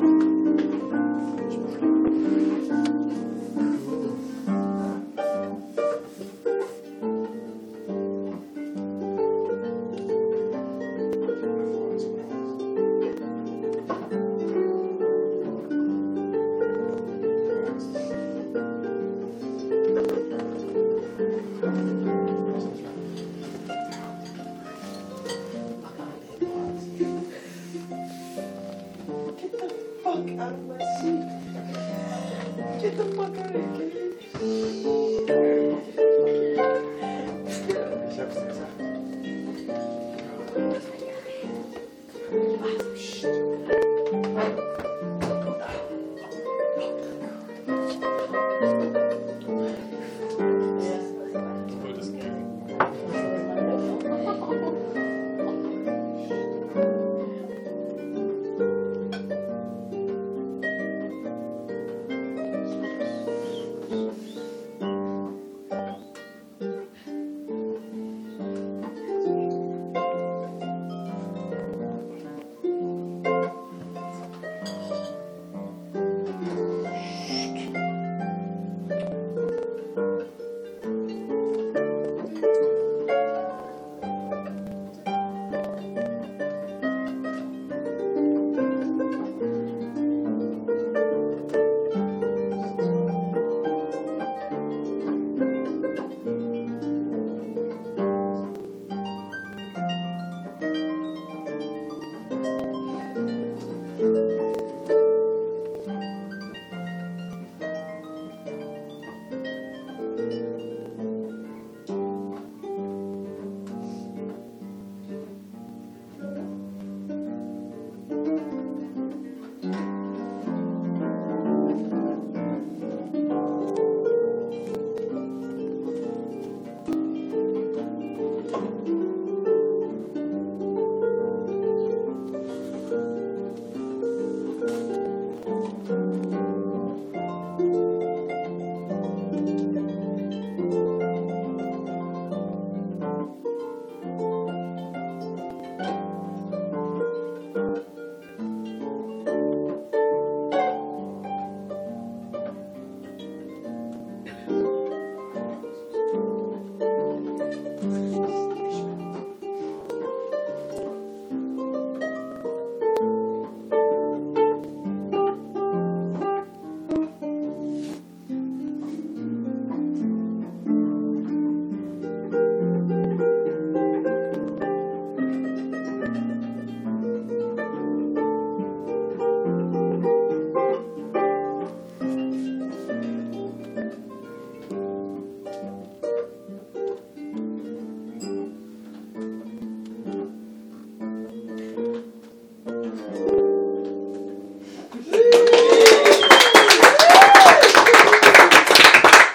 なるほど。the fuck out of my seat. Get the fuck out of here.